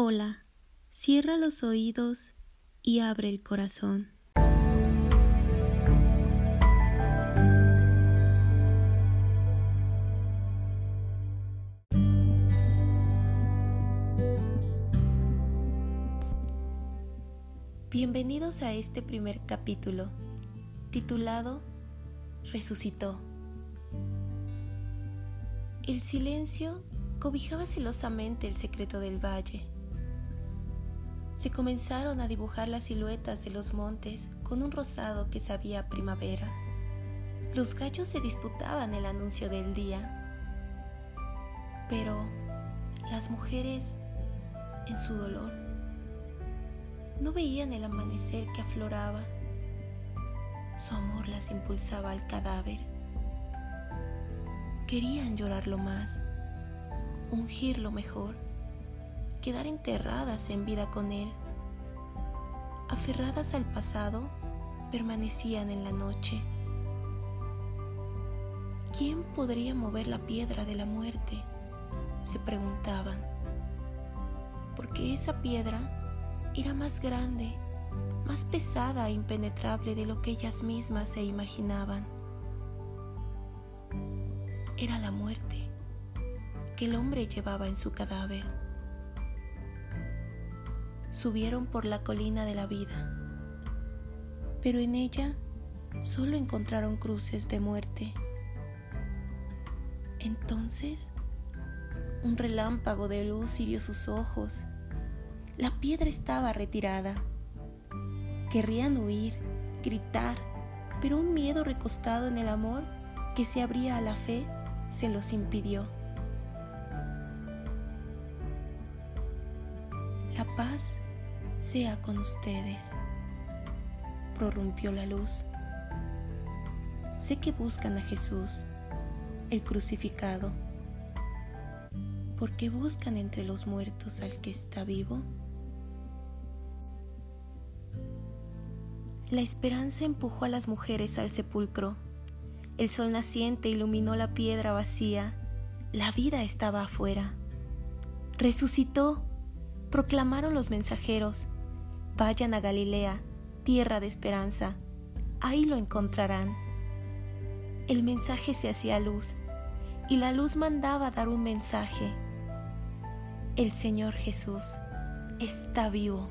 Hola, cierra los oídos y abre el corazón. Bienvenidos a este primer capítulo, titulado Resucitó. El silencio cobijaba celosamente el secreto del valle se comenzaron a dibujar las siluetas de los montes con un rosado que sabía primavera. Los gallos se disputaban el anuncio del día. Pero las mujeres, en su dolor, no veían el amanecer que afloraba. Su amor las impulsaba al cadáver. Querían llorarlo más, ungirlo mejor quedar enterradas en vida con Él. Aferradas al pasado, permanecían en la noche. ¿Quién podría mover la piedra de la muerte? se preguntaban. Porque esa piedra era más grande, más pesada e impenetrable de lo que ellas mismas se imaginaban. Era la muerte que el hombre llevaba en su cadáver subieron por la colina de la vida, pero en ella solo encontraron cruces de muerte. Entonces, un relámpago de luz hirió sus ojos. La piedra estaba retirada. Querrían huir, gritar, pero un miedo recostado en el amor que se abría a la fe se los impidió. La paz sea con ustedes, prorrumpió la luz. Sé que buscan a Jesús, el crucificado. ¿Por qué buscan entre los muertos al que está vivo? La esperanza empujó a las mujeres al sepulcro. El sol naciente iluminó la piedra vacía. La vida estaba afuera. Resucitó proclamaron los mensajeros, vayan a Galilea, tierra de esperanza, ahí lo encontrarán. El mensaje se hacía luz, y la luz mandaba dar un mensaje. El Señor Jesús está vivo.